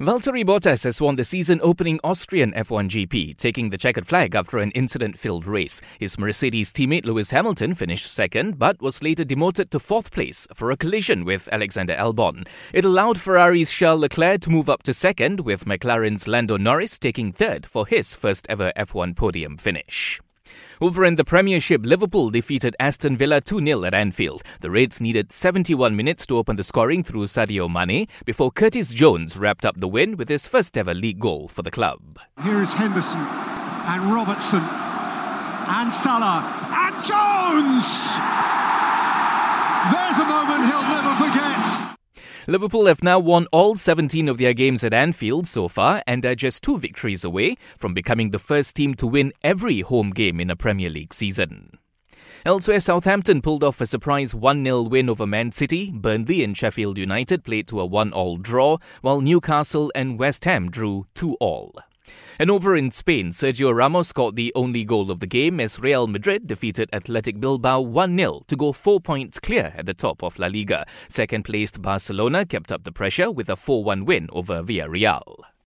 Valtteri Bottas has won the season opening Austrian F1 GP, taking the checkered flag after an incident filled race. His Mercedes teammate Lewis Hamilton finished second, but was later demoted to fourth place for a collision with Alexander Albon. It allowed Ferrari's Charles Leclerc to move up to second, with McLaren's Lando Norris taking third for his first ever F1 podium finish. Over in the Premiership, Liverpool defeated Aston Villa 2 0 at Anfield. The Reds needed 71 minutes to open the scoring through Sadio Mane before Curtis Jones wrapped up the win with his first ever league goal for the club. Here is Henderson and Robertson and Salah and Jones! Liverpool have now won all 17 of their games at Anfield so far and are just two victories away from becoming the first team to win every home game in a Premier League season. Elsewhere, Southampton pulled off a surprise 1 0 win over Man City. Burnley and Sheffield United played to a 1 all draw, while Newcastle and West Ham drew 2 all. And over in Spain, Sergio Ramos scored the only goal of the game as Real Madrid defeated Athletic Bilbao 1 0 to go four points clear at the top of La Liga. Second placed Barcelona kept up the pressure with a 4 1 win over Villarreal.